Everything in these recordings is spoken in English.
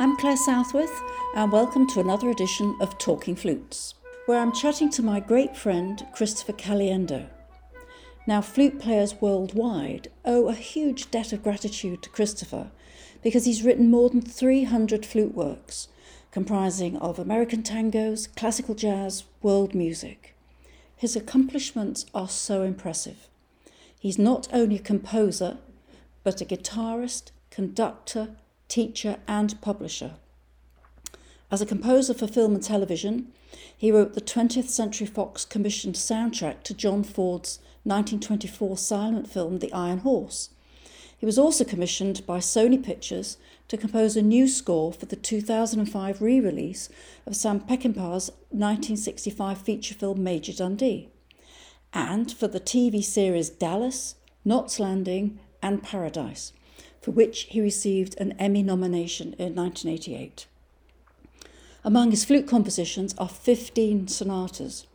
I'm Claire Southworth, and welcome to another edition of Talking Flutes, where I'm chatting to my great friend Christopher Caliendo. Now, flute players worldwide owe a huge debt of gratitude to Christopher because he's written more than 300 flute works, comprising of American tangos, classical jazz, world music. His accomplishments are so impressive. He's not only a composer, but a guitarist, conductor, teacher, and publisher. As a composer for film and television, he wrote the 20th Century Fox commissioned soundtrack to John Ford's 1924 silent film The Iron Horse. He was also commissioned by Sony Pictures to compose a new score for the 2005 re release of Sam Peckinpah's 1965 feature film Major Dundee, and for the TV series Dallas, Knots Landing, and Paradise for which he received an Emmy nomination in 1988. Among his flute compositions are 15 sonatas,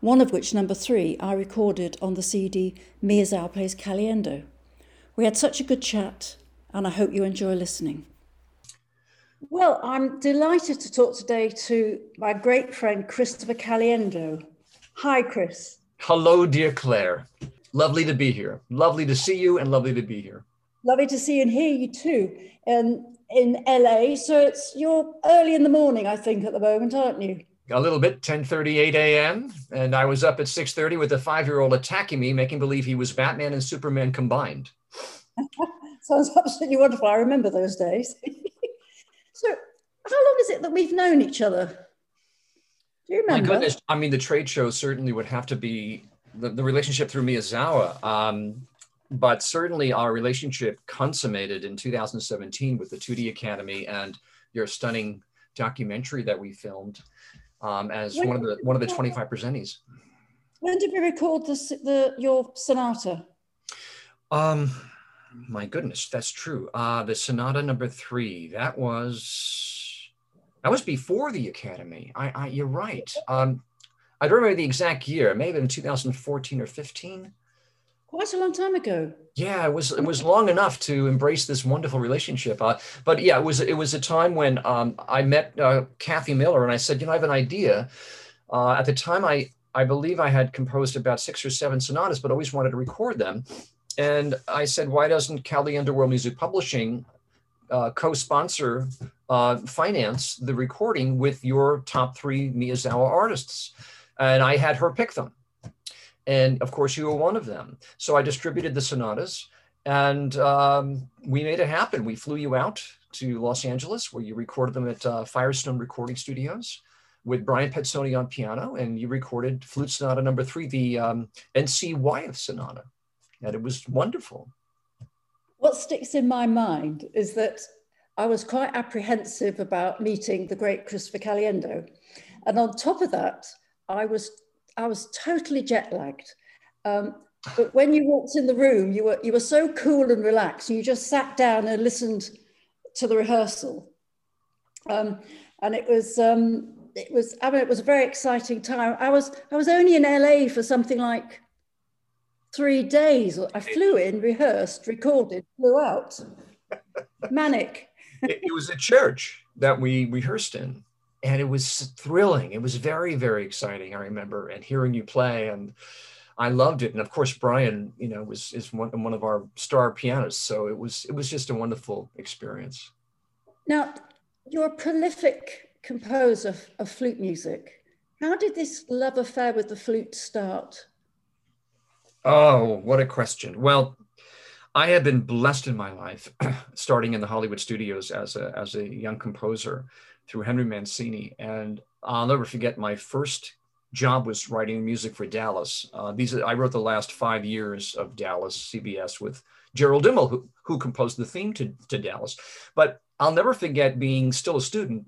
one of which, number three, I recorded on the CD Miyazawa Plays Caliendo. We had such a good chat, and I hope you enjoy listening. Well, I'm delighted to talk today to my great friend Christopher Caliendo. Hi, Chris. Hello, dear Claire. Lovely to be here. Lovely to see you and lovely to be here. Lovely to see and hear you too. Um, in LA, so it's you're early in the morning, I think, at the moment, aren't you? A little bit, 10:38 a.m. And I was up at 6:30 with a five-year-old attacking me, making believe he was Batman and Superman combined. Sounds absolutely wonderful. I remember those days. so, how long is it that we've known each other? Do you remember? My goodness, I mean, the trade show certainly would have to be the, the relationship through Miyazawa. Um, but certainly our relationship consummated in 2017 with the 2T Academy and your stunning documentary that we filmed um, as when one of the one of the 25 presentees. When did we record the, the your sonata? Um, my goodness, that's true. Uh, the sonata number three. That was that was before the Academy. I, I you're right. Um, I don't remember the exact year. Maybe in 2014 or 15 quite a long time ago. Yeah, it was it was long enough to embrace this wonderful relationship. Uh, but yeah, it was it was a time when um, I met uh, Kathy Miller, and I said, you know, I have an idea. Uh, at the time, I I believe I had composed about six or seven sonatas, but always wanted to record them. And I said, why doesn't Caliendo World Music Publishing uh, co-sponsor uh, finance the recording with your top three Miyazawa artists? And I had her pick them. And of course, you were one of them. So I distributed the sonatas and um, we made it happen. We flew you out to Los Angeles where you recorded them at uh, Firestone Recording Studios with Bryan Pezzone on piano, and you recorded Flute Sonata number three, the um, N.C. Wyeth Sonata. And it was wonderful. What sticks in my mind is that I was quite apprehensive about meeting the great Christopher Caliendo. And on top of that, I was I was totally jet lagged. Um, but when you walked in the room, you were you were so cool and relaxed. You just sat down and listened to the rehearsal, um, and it was um, it was I mean it was a very exciting time. I was I was only in LA for something like three days. I flew in, rehearsed, recorded, flew out. Manic. it, it was a church that we rehearsed in and it was thrilling. It was very, very exciting. I remember and hearing you play, and I loved it. And of course, Brian, you know, was is one, one of our star pianists. So it was it was just a wonderful experience. Now, you're a prolific composer of, of flute music. How did this love affair with the flute start? Oh, what a question. Well, I have been blessed in my life, starting in the Hollywood studios as a, as a young composer through Henry Mancini. And I'll never forget my first job was writing music for Dallas. Uh, these I wrote the last five years of Dallas CBS with Jerrold Immel, who, who composed the theme to, to Dallas. But I'll never forget being still a student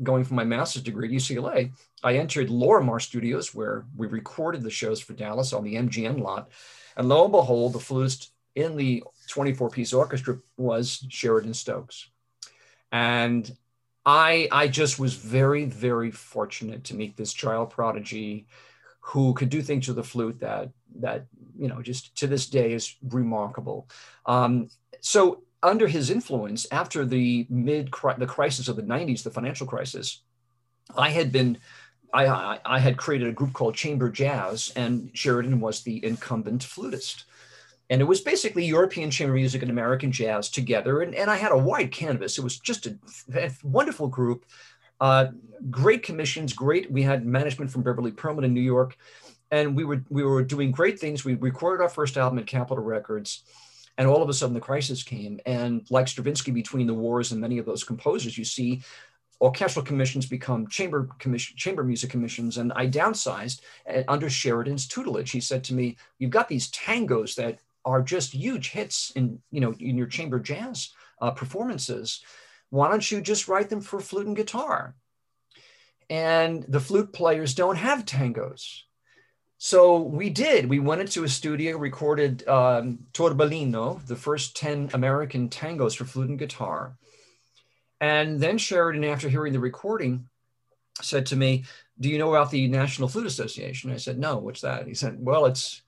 going for my master's degree at UCLA. I entered Lorimar Studios where we recorded the shows for Dallas on the MGM lot. And lo and behold, the flutist in the 24 piece orchestra was Sheridan Stokes. And I, I just was very, very fortunate to meet this child prodigy who could do things with the flute that, that you know, just to this day is remarkable. Um, so under his influence, after the mid the crisis of the 90s, the financial crisis, I had been I, I, had created a group called Chamber Jazz, and Sheridan was the incumbent flutist. And it was basically European chamber music and American jazz together. And, and I had a wide canvas. It was just a, a wonderful group, uh, great commissions, great. We had management from Beverly Pearlman in New York. And we were, we were doing great things. We recorded our first album at Capitol Records. And all of a sudden, the crisis came. And like Stravinsky between the wars and many of those composers, you see orchestral commissions become chamber commission, chamber music commissions, and I downsized under Sheridan's tutelage. He said to me, "You've got these tangos that are just huge hits in you know in your chamber jazz uh, performances why don't you just write them for flute and guitar? And the flute players don't have tangos. So we did. We went into a studio recorded um, torbellino the first 10 american tangos for flute and guitar. And then sheridan after hearing the recording said to me do you know about the national flute association? I said no what's that? He said well it's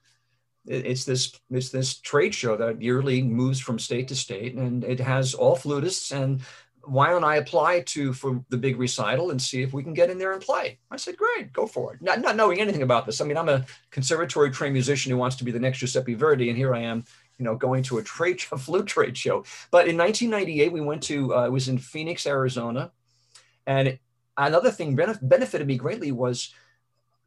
it's this it's this trade show that yearly moves from state to state and it has all flutists and why don't I apply to for the big recital and see if we can get in there and play? I said, great, go for it. Not, not knowing anything about this. I mean, I'm a conservatory trained musician who wants to be the next Giuseppe Verdi, and here I am, you know, going to a trade a flute trade show. But in 1998, we went to uh, it was in Phoenix, Arizona, and another thing benefited me greatly was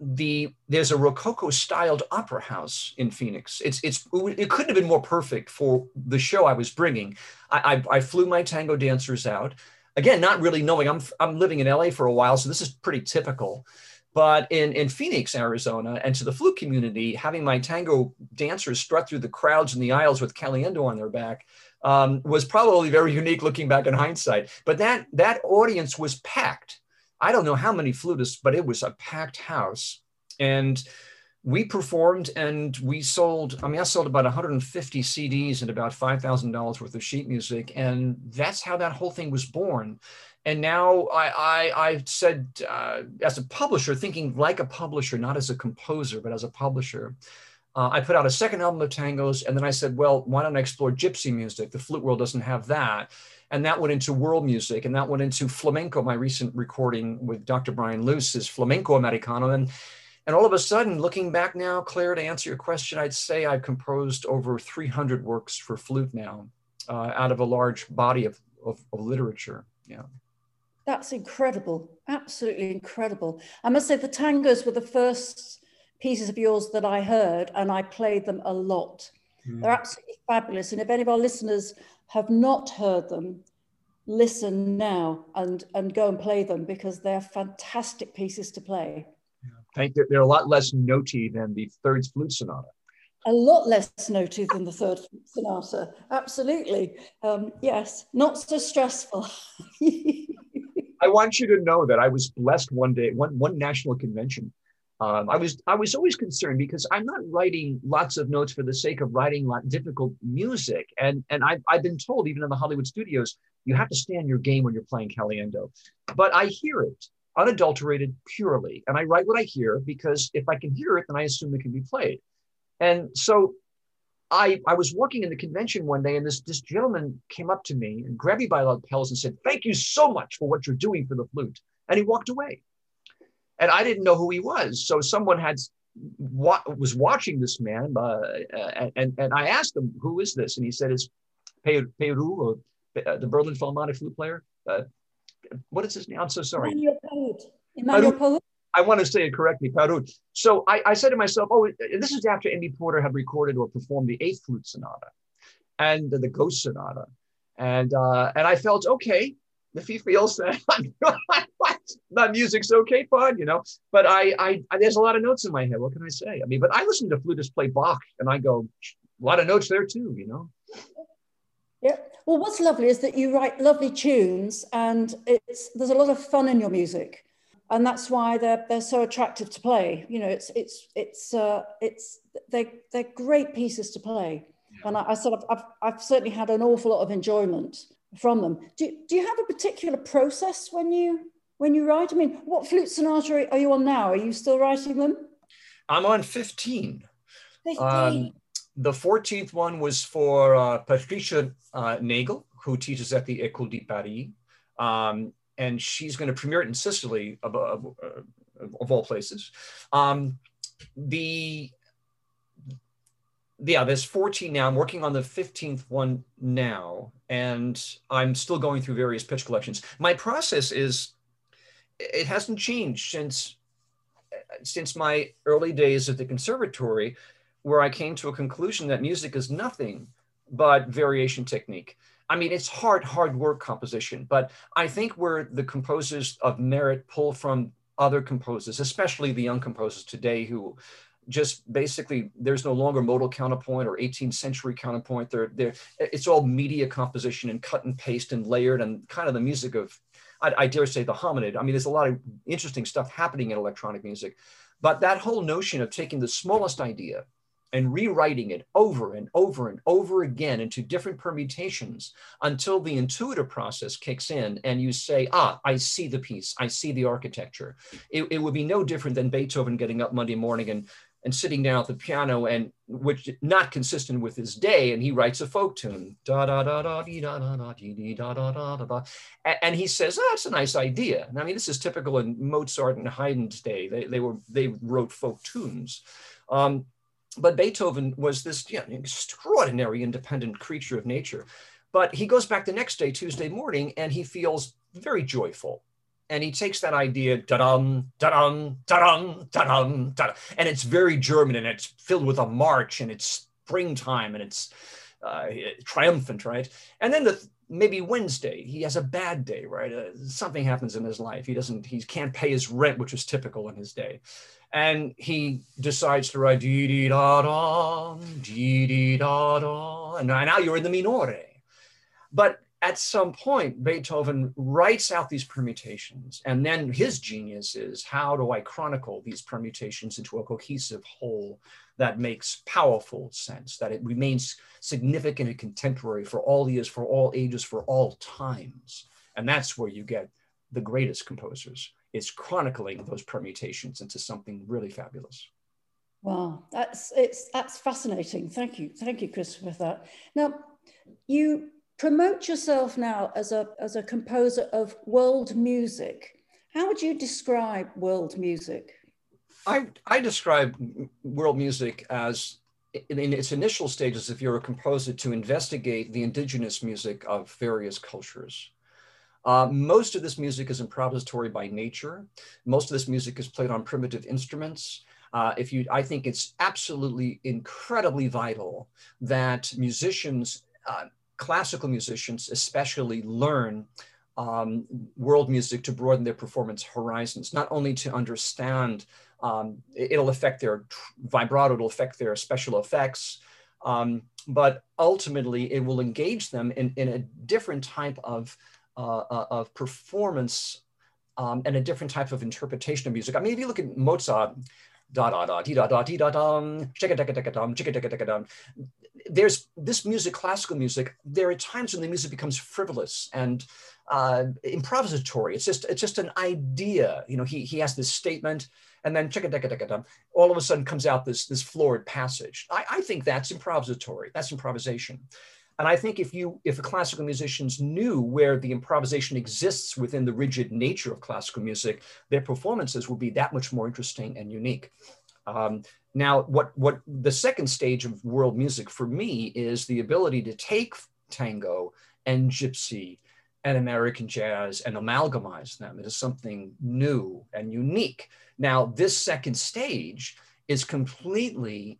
the there's a rococo styled opera house in phoenix. It's it's it couldn't have been more perfect for the show i was bringing. I i, I flew my tango dancers out. Again not really knowing i'm i'm living in la for a while so this is pretty typical. But in, in Phoenix, Arizona, and to the flute community, having my tango dancers strut through the crowds in the aisles with Caliendo on their back um, was probably very unique looking back in hindsight. But that, that audience was packed I don't know how many flutists, but it was a packed house. And we performed and we sold, I mean, I sold about 150 CDs and about $5,000 worth of sheet music. And that's how that whole thing was born. And now I, I, I said, uh, as a publisher, thinking like a publisher, not as a composer, but as a publisher, uh, I put out a second album of tangos. And then I said, well, why don't I explore gypsy music? The flute world doesn't have that and that went into world music and that went into flamenco. My recent recording with dr brian luce is flamenco americano. And and all of a sudden looking back now claire to answer your question i'd say i've composed over 300 works for flute now uh, out of a large body of, of, of literature. Yeah. That's incredible. Absolutely incredible. I must say the tangos were the first pieces of yours that i heard and i played them a lot. Mm. they're absolutely fabulous. And if any of our listeners have not heard them, listen now and, and go and play them because they're fantastic pieces to play. Thank you. They're a lot less notey than the third flute sonata. A lot less notey than the third sonata. Absolutely. Um, yes, not so stressful. I want you to know that I was blessed one day, one, one national convention um, I was I was always concerned because I'm not writing lots of notes for the sake of writing difficult music, and and I've, I've been told even in the Hollywood studios you have to stand your game when you're playing Caliendo, but I hear it unadulterated purely, and I write what I hear because if I can hear it, then I assume it can be played, and so. I, I was walking in the convention one day and this, this gentleman came up to me and grabbed me by the lapels and said, Thank you so much for what you're doing for the flute. And he walked away and I didn't know who he was. So someone had what was watching this man, uh, and and I asked him, "Who is this?" And he said, "It's Peru, or uh, the Berlin Philharmonic flute player." Uh, what is his name? I'm so sorry. Emmanuel Pahud. Emmanuel Pahud. I want to say it correctly, Pahud. So I, I said to myself, "Oh, this is after Amy Porter had recorded or performed the Eighth Flute Sonata and the Ghost Sonata." And uh, and I felt okay if he feels that Not music's okay, fine, you know. But I, I, I, there's a lot of notes in my head. What can I say? I mean, but I listen to flutists play Bach, and I go, a lot of notes there too, you know. Yeah. Well, what's lovely is that you write lovely tunes, and it's there's a lot of fun in your music, and that's why they're they're so attractive to play. You know, it's it's it's uh, it's they they're great pieces to play, yeah. and I, I sort of I've I've certainly had an awful lot of enjoyment from them. Do do you have a particular process when you when you write? I mean, what flute sonata are you on now? Are you still writing them? I'm on 15. 15. Um, the 14th one was for uh, Patricia uh, Nagle, who teaches at the École de Paris. Um, and she's going to premiere it in Sicily, of, of, of all places. Um, the yeah, there's 14 now. I'm working on the 15th one now, and I'm still going through various pitch collections. My process is, it hasn't changed since since my early days at the conservatory where I came to a conclusion that music is nothing but variation technique. I mean, it's hard, hard work composition, but I think where the composers of merit pull from other composers, especially the young composers today who just basically there's no longer modal counterpoint or 18th century counterpoint. They're, it's all media composition and cut and paste and layered and kind of the music of, I, I dare say, the hominid. I mean, there's a lot of interesting stuff happening in electronic music. But that whole notion of taking the smallest idea and rewriting it over and over and over again into different permutations until the intuitive process kicks in and you say, ah, I see the piece, I see the architecture. It, it would be no different than Beethoven getting up Monday morning and and sitting down at the piano and which not consistent with his day and he writes a folk tune. Da da da da dee da da da dee da da da da da. And he says oh, that's a nice idea. And i mean this is typical in mozart and haydn's day. They, they were they wrote folk tunes. Um, but Beethoven was this you know, extraordinary independent creature of nature. But he goes back the next day, Tuesday morning, and he feels very joyful. And he takes that idea, da-dum, da-dum, da-dum, da-dum, da-dum, and it's very German and it's filled with a march and it's springtime and it's uh, triumphant, right? And then the maybe Wednesday, he has a bad day, right? Uh, something happens in his life. He doesn't, he can't pay his rent, which is typical in his day and he decides to write dee dee da da dee dee da da, and now you're in the minore. But at some point, Beethoven writes out these permutations, and then his genius is how do I chronicle these permutations into a cohesive whole that makes powerful sense, that it remains significant and contemporary for all years, for all ages, for all times. And that's where you get the greatest composers is chronicling those permutations into something really fabulous. Wow, that's it's that's fascinating. Thank you, thank you, Christopher, for that. Now, you promote yourself now as a as a composer of world music. How would you describe world music? I I describe world music as in, its initial stages, if you're a composer, to investigate the indigenous music of various cultures. Uh, most of this music is improvisatory by nature. Most of this music is played on primitive instruments. Uh, if you, I think it's absolutely incredibly vital that musicians, uh, classical musicians especially, learn um, world music to broaden their performance horizons, not only to understand, um, it'll affect their vibrato, it'll affect their special effects, um, but ultimately it will engage them in, in a different type of uh, uh, of performance um, and a different type of interpretation of music. I mean, if you look at Mozart, da da da dee da da dee da dum, chicka chicka chicka dum, chicka chicka chicka dum. There's this music, classical music. There are times when the music becomes frivolous and uh, improvisatory. It's just it's just an idea. You know, he he has this statement, and then chicka chicka chicka dum. All of a sudden comes out this this florid passage. I, I think that's improvisatory. That's improvisation. And I think if you, if classical musicians knew where the improvisation exists within the rigid nature of classical music, their performances would be that much more interesting and unique. Um, now, what, what the second stage of world music for me is the ability to take tango and gypsy and American jazz and amalgamize them into something new and unique. Now, this second stage is completely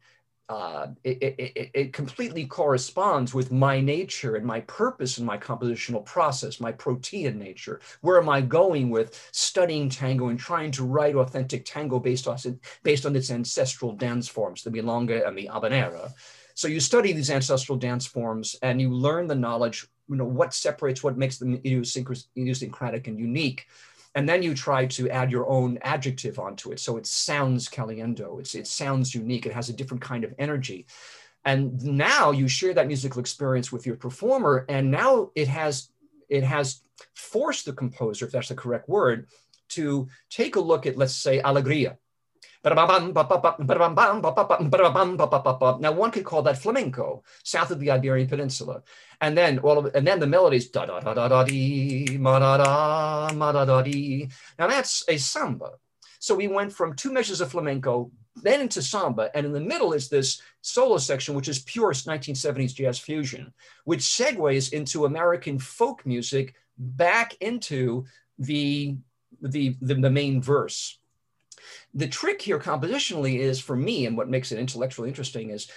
uh, it, it, it, completely corresponds with my nature and my purpose and my compositional process, my protean nature. Where am I going with studying tango and trying to write authentic tango based on, based on its ancestral dance forms, the milonga and the habanera? So you study these ancestral dance forms and you learn the knowledge, you know, what separates, what makes them idiosyncratic and unique and then you try to add your own adjective onto it. So it sounds caliendo, it's, it sounds unique, it has a different kind of energy. And now you share that musical experience with your performer, and now it has it has forced the composer, if that's the correct word, to take a look at, let's say, Alegria, now, one could call that flamenco, south of the Iberian Peninsula. And then, well, and then the melodies da da da da da dee, ma da da, ma da da dee. Now that's a samba. So we went from two measures of flamenco, then into samba, and in the middle is this solo section, which is pure 1970s jazz fusion, which segues into American folk music back into the the, the, the main verse the trick here compositionally is for me, and what makes it intellectually interesting is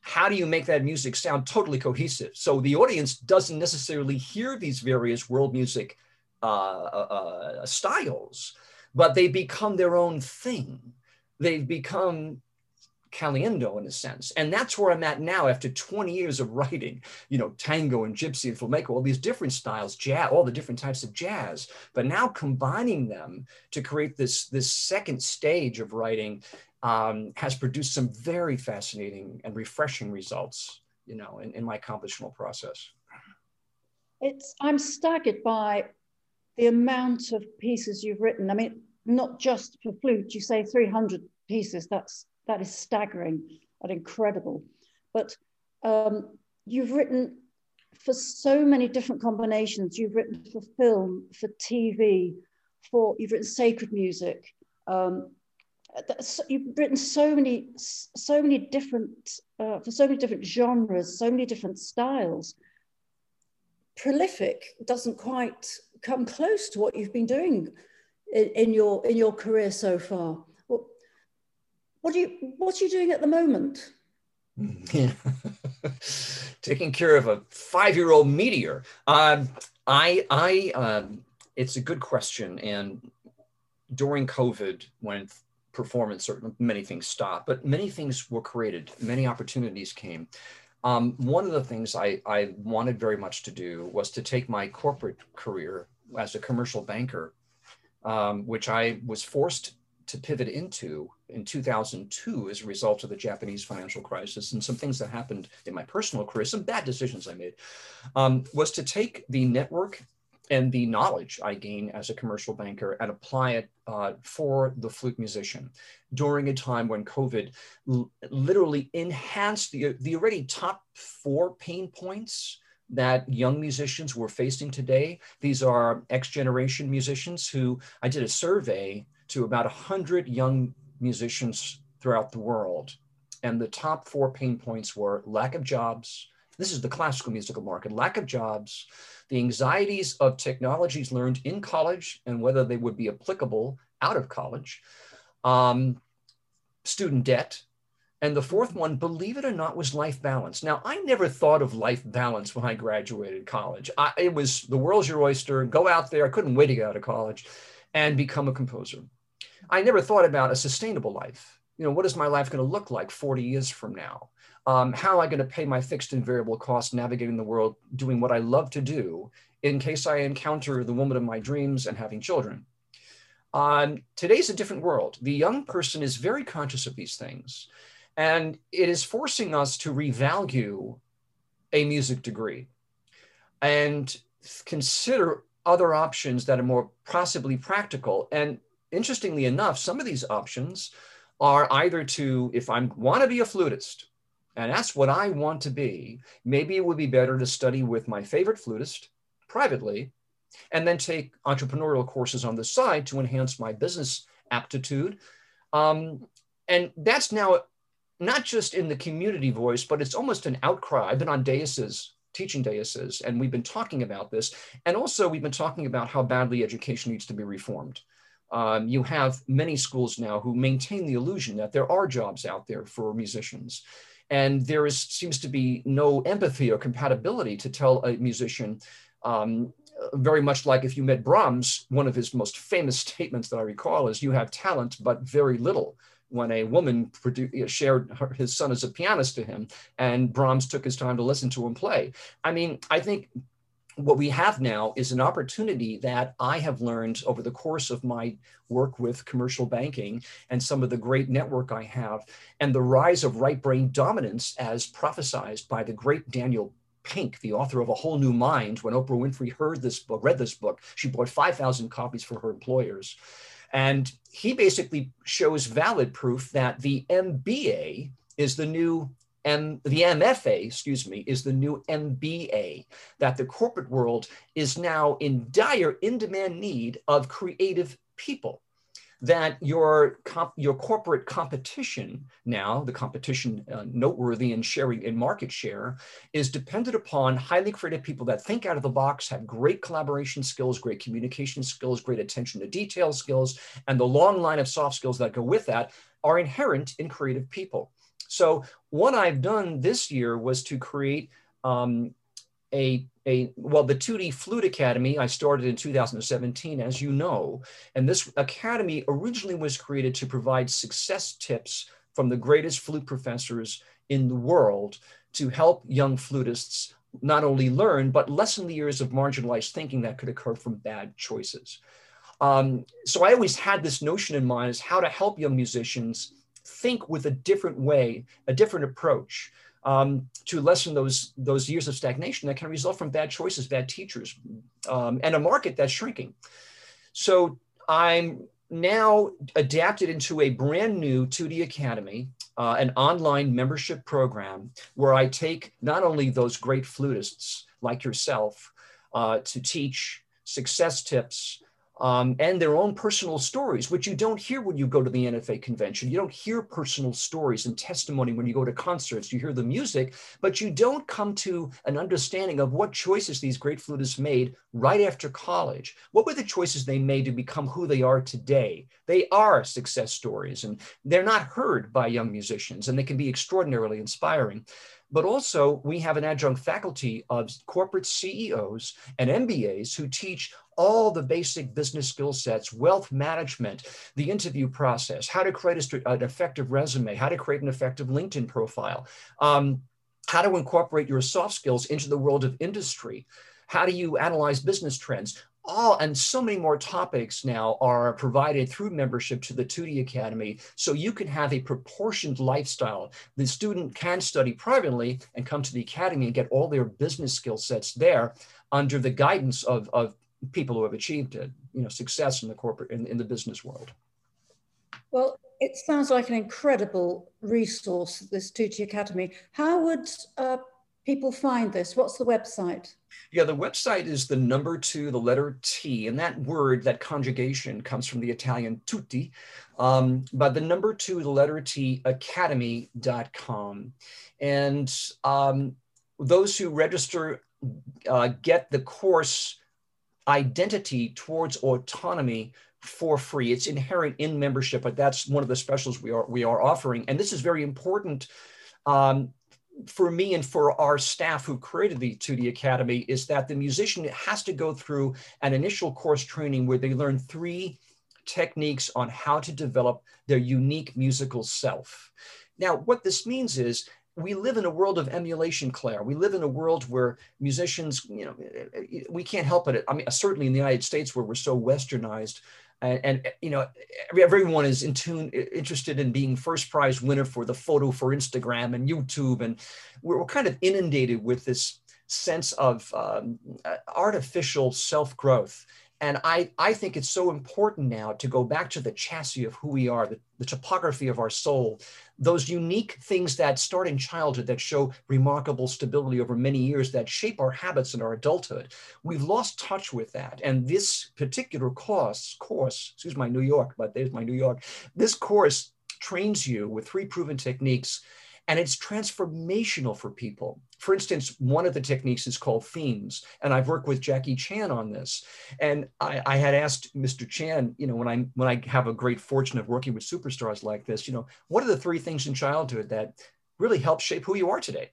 how do you make that music sound totally cohesive? So the audience doesn't necessarily hear these various world music uh, uh, uh styles, but they become their own thing. They've become caliendo in a sense. And that's where I'm at now after 20 years of writing, you know, tango and gypsy and flamenco, all these different styles, jazz, all the different types of jazz, but now combining them to create this, this second stage of writing um, has produced some very fascinating and refreshing results, you know, in, in my compositional process. It's, I'm staggered by the amount of pieces you've written. I mean, not just for flute, you say 300 pieces, that's that is staggering and incredible. But um, you've written for so many different combinations. You've written for film, for TV, for you've written sacred music. Um, you've written so many, so many different uh, for so many different genres, so many different styles. Prolific doesn't quite come close to what you've been doing in, in your in your career so far. What are you What are you doing at the moment? Yeah. Taking care of a five-year-old meteor. Um, I, I, um, it's a good question. And during COVID, when performance, or many things stopped, but many things were created, many opportunities came. Um, one of the things I, I wanted very much to do was to take my corporate career as a commercial banker, um, which I was forced to pivot into in 2002 as a result of the Japanese financial crisis and some things that happened in my personal career, some bad decisions I made, um, was to take the network and the knowledge I gain as a commercial banker and apply it uh, for the flute musician during a time when COVID l- literally enhanced the, the already top four pain points that young musicians were facing today. These are X generation musicians who I did a survey to about 100 young musicians throughout the world. And the top four pain points were lack of jobs. This is the classical musical market lack of jobs, the anxieties of technologies learned in college and whether they would be applicable out of college, um, student debt. And the fourth one, believe it or not, was life balance. Now, I never thought of life balance when I graduated college. I, it was the world's your oyster, go out there. I couldn't wait to get out of college and become a composer. I never thought about a sustainable life. You know, what is my life going to look like 40 years from now? Um, how am I going to pay my fixed and variable costs navigating the world, doing what I love to do in case I encounter the woman of my dreams and having children? Um, today's a different world. The young person is very conscious of these things, and it is forcing us to revalue a music degree and consider other options that are more possibly practical. And interestingly enough, some of these options are either to, if I want to be a flutist, and that's what I want to be, maybe it would be better to study with my favorite flutist privately and then take entrepreneurial courses on the side to enhance my business aptitude. Um, and that's now not just in the community voice, but it's almost an outcry. I've been on daises, teaching daises, and we've been talking about this. And also, we've been talking about how badly education needs to be reformed Um, you have many schools now who maintain the illusion that there are jobs out there for musicians. And there is, seems to be no empathy or compatibility to tell a musician, um, very much like if you met Brahms, one of his most famous statements that I recall is, You have talent, but very little. When a woman shared her, his son as a pianist to him, and Brahms took his time to listen to him play. I mean, I think what we have now is an opportunity that I have learned over the course of my work with commercial banking and some of the great network I have, and the rise of right brain dominance as prophesized by the great Daniel Pink, the author of A Whole New Mind. When Oprah Winfrey heard this book, read this book, she bought 5,000 copies for her employers. And he basically shows valid proof that the MBA is the new M, the MFA, excuse me, is the new MBA, that the corporate world is now in dire, in demand need of creative people. That your, comp, your corporate competition now, the competition uh, noteworthy in sharing in market share, is dependent upon highly creative people that think out of the box, have great collaboration skills, great communication skills, great attention to detail skills, and the long line of soft skills that go with that are inherent in creative people. So what I've done this year was to create um, a, a, well, the 2T Flute Academy, I started in 2017, as you know, and this academy originally was created to provide success tips from the greatest flute professors in the world to help young flutists not only learn, but lessen the years of marginalized thinking that could occur from bad choices. Um, so I always had this notion in mind as how to help young musicians think with a different way, a different approach um, to lessen those, those years of stagnation that can result from bad choices, bad teachers, um, and a market that's shrinking. So I'm now adapted into a brand new 2T Academy, uh, an online membership program where I take not only those great flutists like yourself uh, to teach success tips, um, and their own personal stories, which you don't hear when you go to the NFA convention. You don't hear personal stories and testimony when you go to concerts. You hear the music, but you don't come to an understanding of what choices these great flutists made right after college. What were the choices they made to become who they are today? They are success stories, and they're not heard by young musicians, and they can be extraordinarily inspiring but also we have an adjunct faculty of corporate CEOs and MBAs who teach all the basic business skill sets, wealth management, the interview process, how to create a, an effective resume, how to create an effective LinkedIn profile, um, how to incorporate your soft skills into the world of industry. How do you analyze business trends? All and so many more topics now are provided through membership to the Tutti Academy. So you can have a proportioned lifestyle. The student can study privately and come to the academy and get all their business skill sets there under the guidance of, of people who have achieved it, you know, success in the corporate in, in the business world. Well, it sounds like an incredible resource, this Tutti Academy. How would uh, people find this? What's the website? Yeah, the website is the number two, the letter T, and that word, that conjugation comes from the Italian tutti, um, but the number two, the letter T, academy.com. And um, those who register uh, get the course identity towards autonomy for free. It's inherent in membership, but that's one of the specials we are we are offering. And this is very important um, for me and for our staff who created the Tutti Academy is that the musician has to go through an initial course training where they learn three techniques on how to develop their unique musical self. Now, what this means is we live in a world of emulation, Claire. We live in a world where musicians, you know, we can't help it. I mean, certainly in the United States where we're so westernized, and, and, you know everyone is in tune interested in being first prize winner for the photo for instagram and youtube. And we're, we're kind of inundated with this sense of um, uh, artificial self-growth and I, I think it's so important now to go back to the chassis of who we are, the, the, topography of our soul, those unique things that start in childhood that show remarkable stability over many years that shape our habits in our adulthood. We've lost touch with that. And this particular course, course, excuse my New York, but there's my New York, this course trains you with three proven techniques and it's transformational for people. For instance, one of the techniques is called themes, and I've worked with Jackie Chan on this. And I, I, had asked Mr. Chan, you know, when I when I have a great fortune of working with superstars like this, you know, what are the three things in childhood that really help shape who you are today?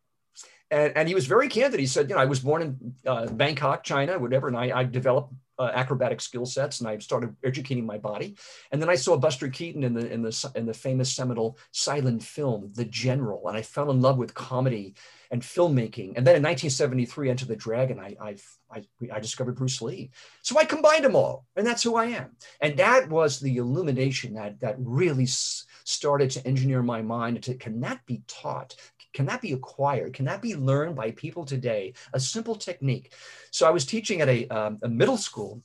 And, and he was very candid. He said, you know, I was born in uh, Bangkok, China, whatever, and I, I developed uh, acrobatic skill sets and I started educating my body. And then I saw Buster Keaton in the in the in the famous seminal silent film The General, and I fell in love with comedy and filmmaking. And then in 1973, Enter the Dragon, I I I, I discovered Bruce Lee. So I combined them all, and that's who I am. And that was the illumination that that really started to engineer my mind to can that be taught can that be acquired? Can that be learned by people today? A simple technique. So I was teaching at a, um, a middle school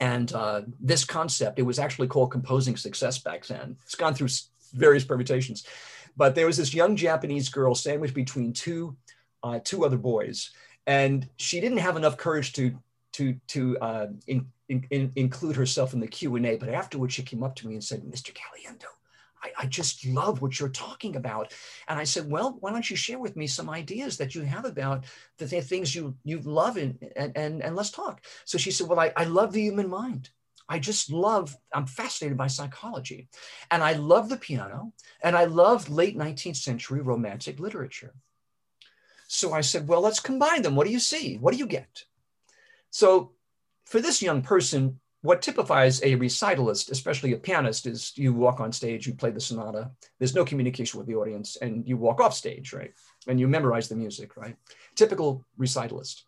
and uh, this concept, it was actually called composing success back then. It's gone through various permutations. But there was this young Japanese girl sandwiched between two, uh, two other boys. And she didn't have enough courage to, to, to uh, in, in, in include herself in the Q&A. But afterwards, she came up to me and said, Mr. Caliendo, I, I, just love what you're talking about. And I said, well, why don't you share with me some ideas that you have about the th- things you, you love and, and, and, and let's talk. So she said, well, I, I love the human mind. I just love, I'm fascinated by psychology. And I love the piano and I love late 19th century romantic literature. So I said, well, let's combine them. What do you see? What do you get? So for this young person, what typifies a recitalist, especially a pianist, is you walk on stage, you play the sonata, there's no communication with the audience, and you walk off stage, right? And you memorize the music, right? Typical recitalist.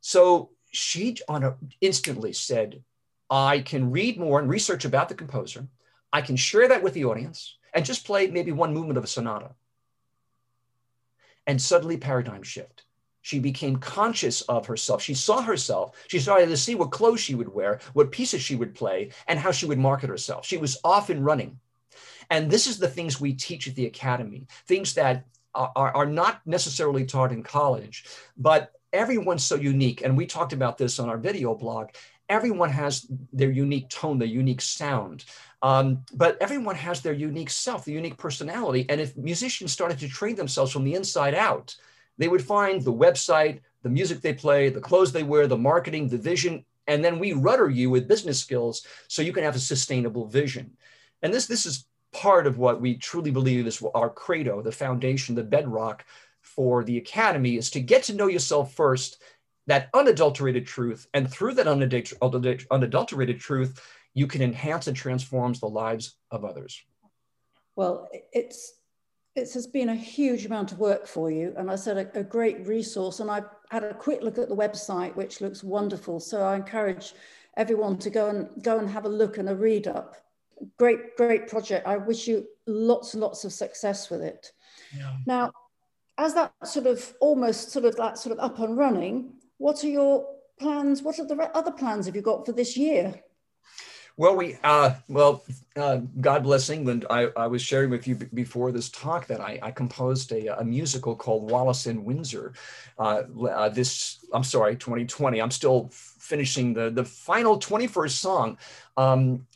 So she on a, instantly said, I can read more and research about the composer. I can share that with the audience and just play maybe one movement of a sonata. And suddenly paradigm shift. She became conscious of herself. She saw herself. She started to see what clothes she would wear, what pieces she would play, and how she would market herself. She was off and running. And this is the things we teach at the academy, things that are, are not necessarily taught in college, but everyone's so unique. And we talked about this on our video blog. Everyone has their unique tone, their unique sound. Um, but everyone has their unique self, the unique personality. And if musicians started to train themselves from the inside out, they would find the website, the music they play, the clothes they wear, the marketing, the vision, and then we rudder you with business skills so you can have a sustainable vision. And this, this is part of what we truly believe is our credo, the foundation, the bedrock for the academy is to get to know yourself first, that unadulterated truth. And through that unadulterated truth, you can enhance and transform the lives of others. Well, it's it has been a huge amount of work for you, and I said a, a, great resource. And I had a quick look at the website, which looks wonderful. So I encourage everyone to go and go and have a look and a read up. Great, great project. I wish you lots and lots of success with it. Yeah. Now, as that sort of almost sort of that sort of up and running, what are your plans? What are the other plans have you got for this year? Well, we uh, well, uh, God bless England. I, I was sharing with you b- before this talk that I, I composed a, a musical called Wallis and Windsor. Uh, uh this I'm sorry, 2020. I'm still finishing the the final 21st song. Um,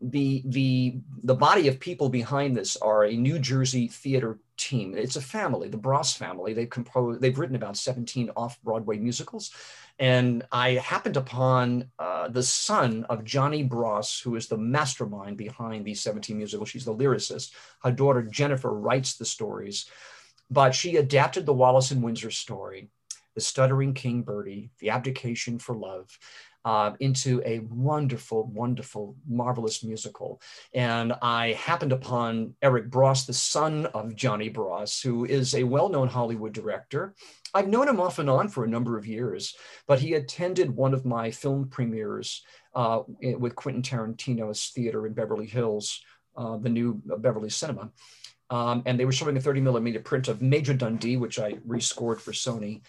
the the the body of people behind this are a New Jersey theater team. It's a family, the Bross family. They've composed. They've written about 17 off Broadway musicals. And I happened upon uh, the son of Johnny Bross, who is the mastermind behind these 17 musicals. She's the lyricist. Her daughter Jennifer writes the stories, but she adapted the Wallis and Windsor story, The Stuttering King Bertie, The Abdication for Love, uh, into a wonderful, wonderful, marvelous musical. And I happened upon Eric Bross, the son of Johnny Bross, who is a well known Hollywood director. I've known him off and on for a number of years, but he attended one of my film premieres uh, with Quentin Tarantino's theater in Beverly Hills, uh, the new Beverly Cinema. Um, and they were showing a 30 millimeter print of Major Dundee, which I rescored for Sony.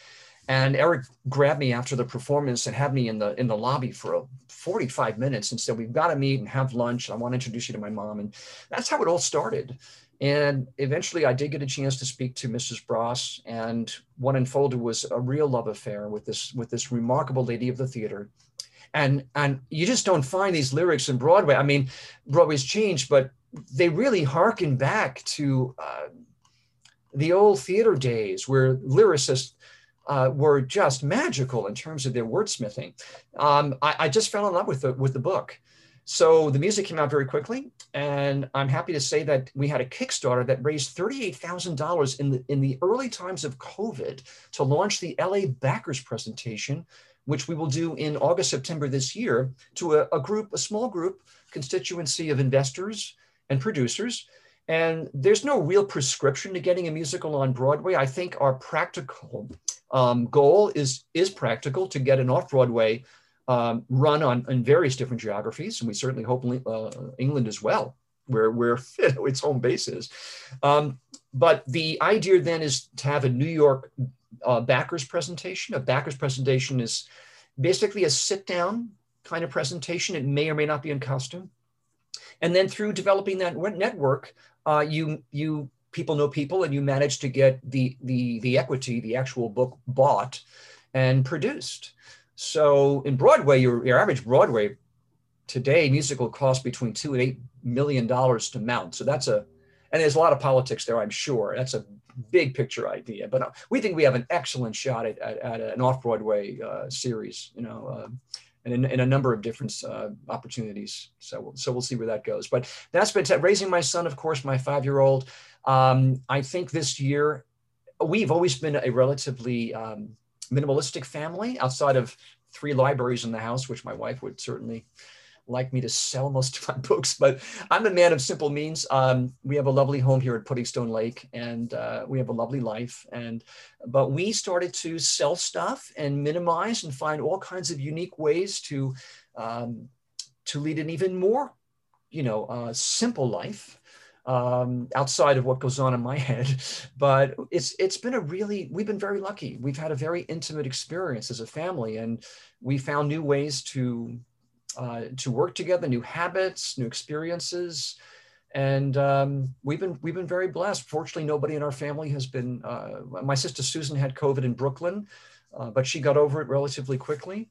And Eric grabbed me after the performance and had me in the in the lobby for 45 minutes and said, "We've got to meet and have lunch. I want to introduce you to my mom." And that's how it all started. And eventually, I did get a chance to speak to Mrs. Bross, and what unfolded was a real love affair with this with this remarkable lady of the theater. And and you just don't find these lyrics in Broadway. I mean, Broadway's changed, but they really harken back to. Uh, the old theater days where lyricists uh, were just magical in terms of their wordsmithing. Um, I, I, just fell in love with the, with the book. So the music came out very quickly, and I'm happy to say that we had a Kickstarter that raised $38,000 in the, in the early times of COVID to launch the LA Backers presentation, which we will do in August, September this year to a, a group, a small group constituency of investors and producers. And there's no real prescription to getting a musical on Broadway. I think our practical um, goal is, is practical to get an off Broadway um, run on in various different geographies, and we certainly hope uh, England as well, where where its home base is. Um, but the idea then is to have a New York uh, backers presentation. A backers presentation is basically a sit down kind of presentation. It may or may not be in costume. And then through developing that network, uh, you you people know people, and you manage to get the the the equity, the actual book bought and produced. So in Broadway, your, your average Broadway today musical costs between two and eight million dollars to mount. So that's a, and there's a lot of politics there, I'm sure. That's a big picture idea, but uh, we think we have an excellent shot at, at, at an off Broadway uh, series, you know, uh, and in, in, a number of different uh, opportunities. So, we'll, so we'll see where that goes. But that's been t- raising my son, of course, my five year old. Um, I think this year we've always been a relatively um, minimalistic family outside of three libraries in the house, which my wife would certainly like me to sell most of my books, but I'm a man of simple means. Um, we have a lovely home here at Puddingstone Lake, and uh, we have a lovely life. And but we started to sell stuff and minimize and find all kinds of unique ways to um, to lead an even more, you know, uh, simple life um, outside of what goes on in my head. But it's it's been a really we've been very lucky. We've had a very intimate experience as a family, and we found new ways to uh, to work together, new habits, new experiences. And um, we've been we've been very blessed. Fortunately, nobody in our family has been. Uh, my sister Susan had COVID in Brooklyn, uh, but she got over it relatively quickly.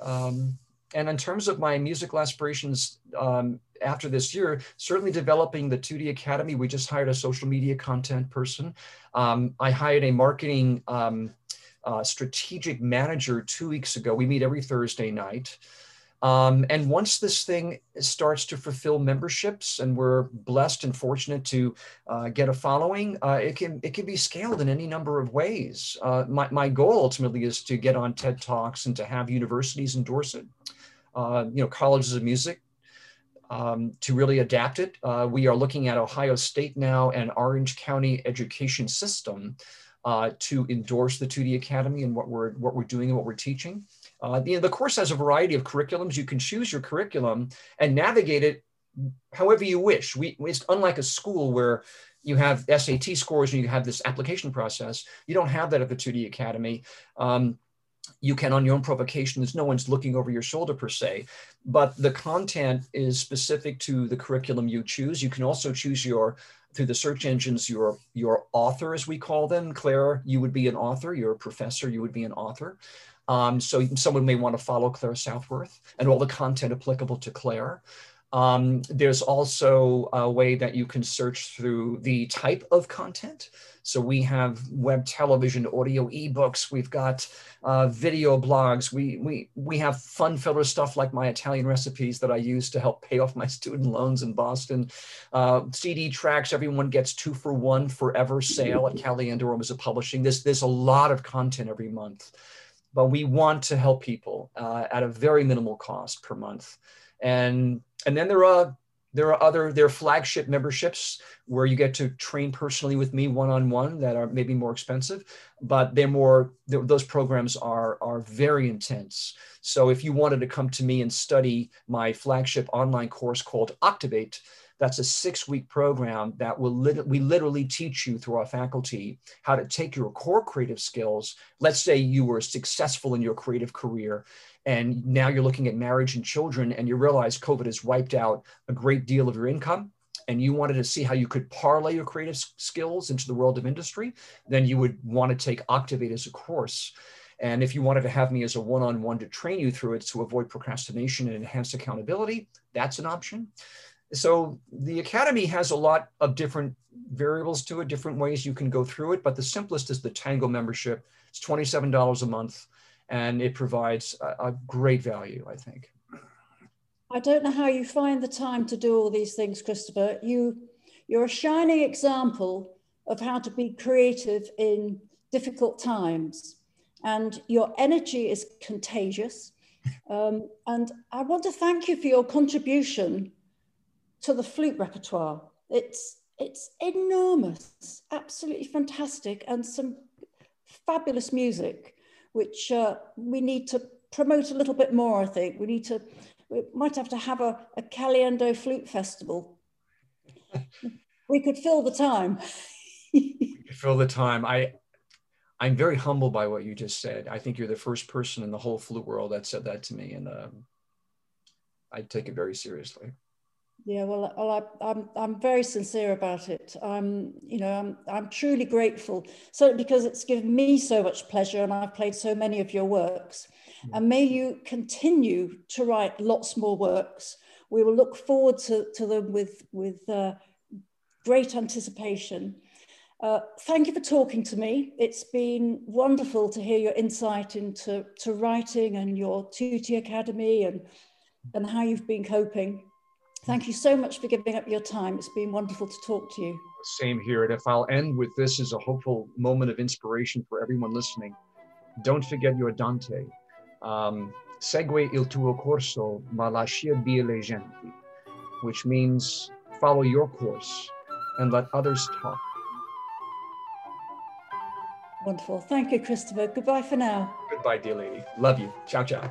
Um, and in terms of my musical aspirations um, after this year, certainly developing the 2T Academy. We just hired a social media content person. Um, I hired a marketing um, uh, strategic manager two weeks ago. We meet every Thursday night. Um, and once this thing starts to fulfill memberships, and we're blessed and fortunate to uh, get a following, uh, it can it can be scaled in any number of ways. Uh, my, my goal ultimately is to get on TED Talks and to have universities endorse it. Uh, you know, colleges of music um, to really adapt it. Uh, we are looking at Ohio State now and Orange County education system uh, to endorse the 2T Academy and what we're what we're doing and what we're teaching. Uh, the, the course has a variety of curriculums. You can choose your curriculum and navigate it however you wish. We, it's unlike a school where you have SAT scores and you have this application process. You don't have that at the 2T Academy. Um, you can on your own provocation. There's no one's looking over your shoulder per se, but the content is specific to the curriculum you choose. You can also choose your through the search engines your your author as we call them. Claire, you would be an author. You're a professor. You would be an author. Um, so someone may want to follow Claire Southworth and all the content applicable to Claire. Um, there's also a way that you can search through the type of content. So we have web television, audio ebooks, we've got uh, video blogs, we, we, we have fun filler stuff like my Italian recipes that I use to help pay off my student loans in Boston. Uh, CD tracks, everyone gets two for one forever sale at Caliendo or a Publishing. There's, there's a lot of content every month, but we want to help people uh, at a very minimal cost per month. And, and then there are there are other there are flagship memberships where you get to train personally with me one-on-one that are maybe more expensive but they're more they're, those programs are are very intense. So if you wanted to come to me and study my flagship online course called Activate, that's a six week program that will lit- we literally teach you through our faculty how to take your core creative skills. Let's say you were successful in your creative career and now you're looking at marriage and children and you realize covid has wiped out a great deal of your income and you wanted to see how you could parlay your creative skills into the world of industry then you would want to take Activate as a course and if you wanted to have me as a one-on-one to train you through it to avoid procrastination and enhance accountability that's an option so the academy has a lot of different variables to it, different ways you can go through it. But the simplest is the Tango membership. It's twenty-seven dollars a month, and it provides a, a great value, I think. I don't know how you find the time to do all these things, Christopher. You, you're a shining example of how to be creative in difficult times, and your energy is contagious. Um, and I want to thank you for your contribution to the flute repertoire. It's it's enormous, absolutely fantastic, and some fabulous music, which uh, we need to promote a little bit more. I think we need to we might have to have a, a Caliendo flute festival. we could fill the time. fill the time. I I'm very humbled by what you just said. I think you're the first person in the whole flute world that said that to me, and um, I take it very seriously. Yeah, well, well I, am I'm, I'm very sincere about it. I'm, you know, I'm, I'm truly grateful, certainly because it's given me so much pleasure, and I've played so many of your works. And may you continue to write lots more works. We will look forward to, to them with, with uh, great anticipation. Uh, thank you for talking to me. It's been wonderful to hear your insight into to writing and your 2T Academy and, and how you've been coping. Thank you so much for giving up your time. It's been wonderful to talk to you. Same here. And if I'll end with this as a hopeful moment of inspiration for everyone listening, don't forget your Dante um, segue il tuo corso, ma lascia dire le genti, which means follow your course and let others talk. Wonderful. Thank you, Christopher. Goodbye for now. Goodbye, dear lady. Love you. Ciao, ciao.